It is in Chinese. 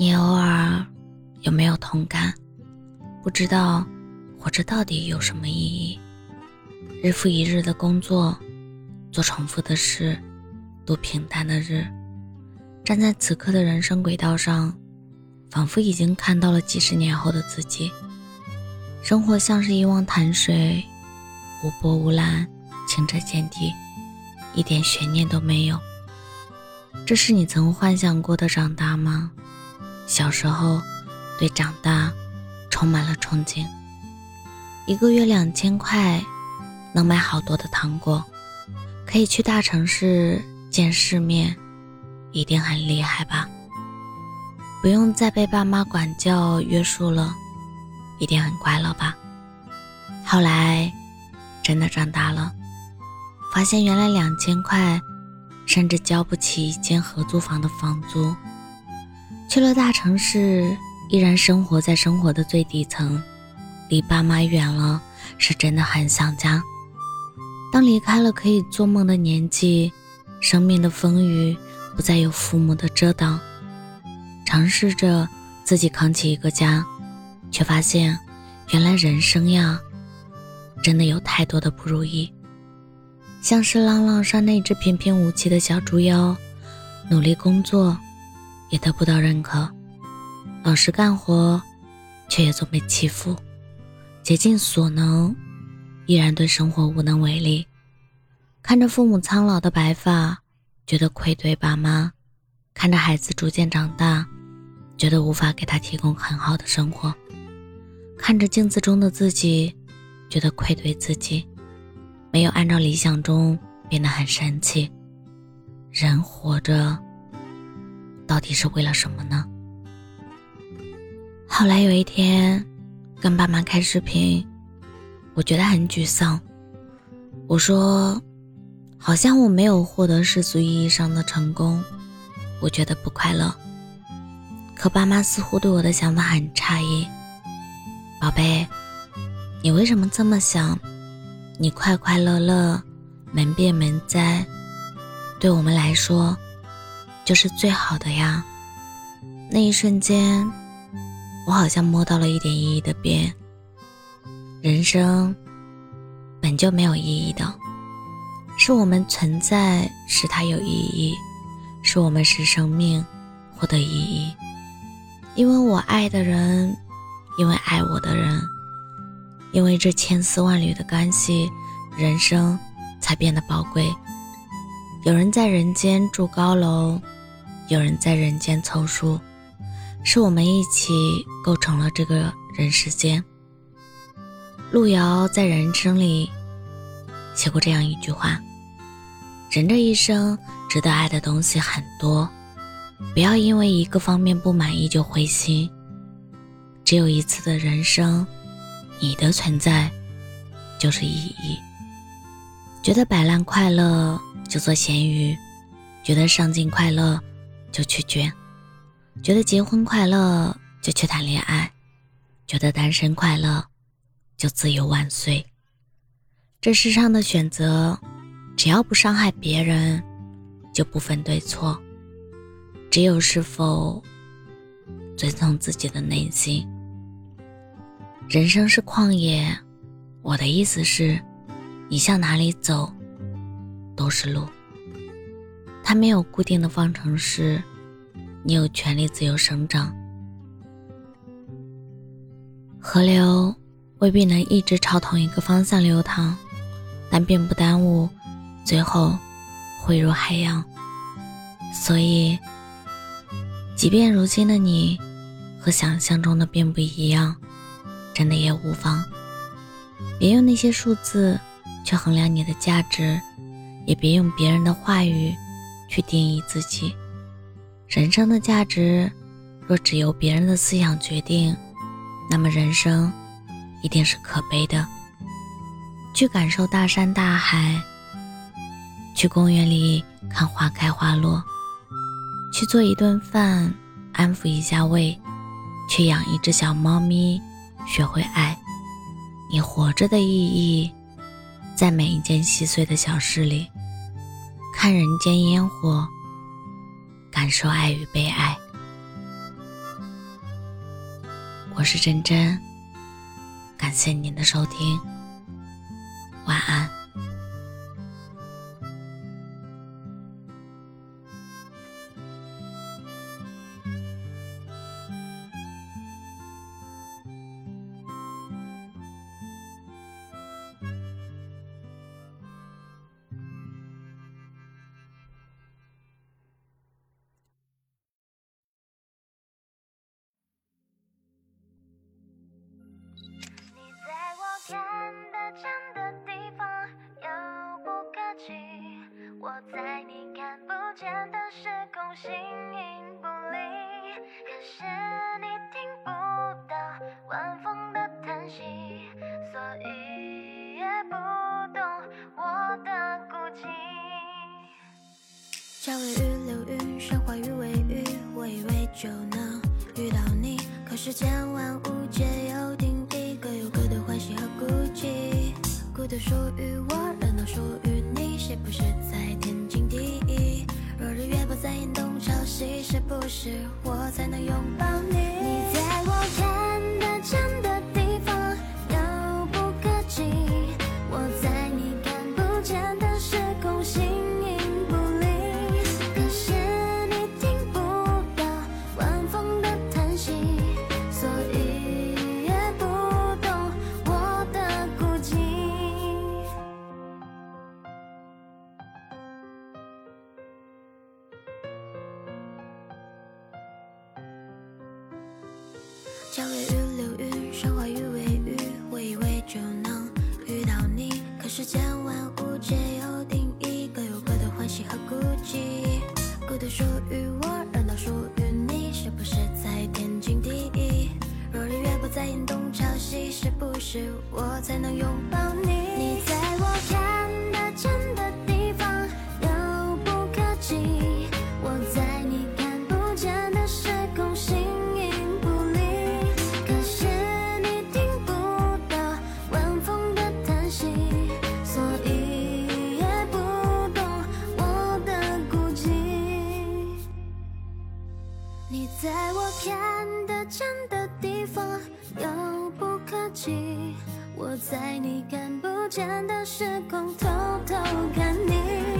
你偶尔有没有同感？不知道活着到底有什么意义？日复一日的工作，做重复的事，度平淡的日，站在此刻的人生轨道上，仿佛已经看到了几十年后的自己。生活像是一汪潭水，无波无澜，清澈见底，一点悬念都没有。这是你曾幻想过的长大吗？小时候，对长大充满了憧憬。一个月两千块，能买好多的糖果，可以去大城市见世面，一定很厉害吧？不用再被爸妈管教约束了，一定很快乐吧？后来，真的长大了，发现原来两千块，甚至交不起一间合租房的房租。去了大城市，依然生活在生活的最底层，离爸妈远了，是真的很想家。当离开了可以做梦的年纪，生命的风雨不再有父母的遮挡，尝试着自己扛起一个家，却发现，原来人生呀，真的有太多的不如意。像是浪浪上那只平平无奇的小猪妖，努力工作。也得不到认可，老实干活，却也总被欺负，竭尽所能，依然对生活无能为力。看着父母苍老的白发，觉得愧对爸妈；看着孩子逐渐长大，觉得无法给他提供很好的生活；看着镜子中的自己，觉得愧对自己，没有按照理想中变得很神气。人活着。到底是为了什么呢？后来有一天，跟爸妈开视频，我觉得很沮丧。我说，好像我没有获得世俗意义上的成功，我觉得不快乐。可爸妈似乎对我的想法很诧异。宝贝，你为什么这么想？你快快乐乐，门变门灾，对我们来说。就是最好的呀！那一瞬间，我好像摸到了一点意义的边。人生本就没有意义的，是我们存在使它有意义，是我们使生命获得意义。因为我爱的人，因为爱我的人，因为这千丝万缕的关系，人生才变得宝贵。有人在人间住高楼。有人在人间凑数，是我们一起构成了这个人世间。路遥在人生里写过这样一句话：人这一生值得爱的东西很多，不要因为一个方面不满意就灰心。只有一次的人生，你的存在就是意义。觉得摆烂快乐就做咸鱼，觉得上进快乐。就去捐，觉得结婚快乐就去谈恋爱，觉得单身快乐就自由万岁。这世上的选择，只要不伤害别人，就不分对错，只有是否遵从自己的内心。人生是旷野，我的意思是，你向哪里走，都是路。它没有固定的方程式，你有权利自由生长。河流未必能一直朝同一个方向流淌，但并不耽误最后汇入海洋。所以，即便如今的你和想象中的并不一样，真的也无妨。别用那些数字去衡量你的价值，也别用别人的话语。去定义自己，人生的价值，若只由别人的思想决定，那么人生一定是可悲的。去感受大山大海，去公园里看花开花落，去做一顿饭安抚一下胃，去养一只小猫咪，学会爱。你活着的意义，在每一件细碎的小事里。看人间烟火感受爱与被爱。我是真真感谢您的收听晚安。我在你看不见的时空形影不离，可是你听不到晚风的叹息，所以也不懂我的孤寂。朝为雨流云，山花雨为雨，我以为就能遇到你，可是千万物皆有定义，各有各的欢喜和孤寂，孤独属于我，热闹属于是不是在天经地义？若日月不再引东朝西，是不是我才能拥抱你？你在我看。桥为雨流云，山花与微雨，我以为就能遇到你。可世间万物皆有定义，各有各的欢喜和孤寂。孤独属于我，热闹属于你，是不是才天经地义？若日月不再引动潮汐，是不是我才能拥抱可是你听不到晚风的叹息所以也不懂我的孤寂。你在我看得见的地方遥不可及我在你看不见的时空偷偷看你。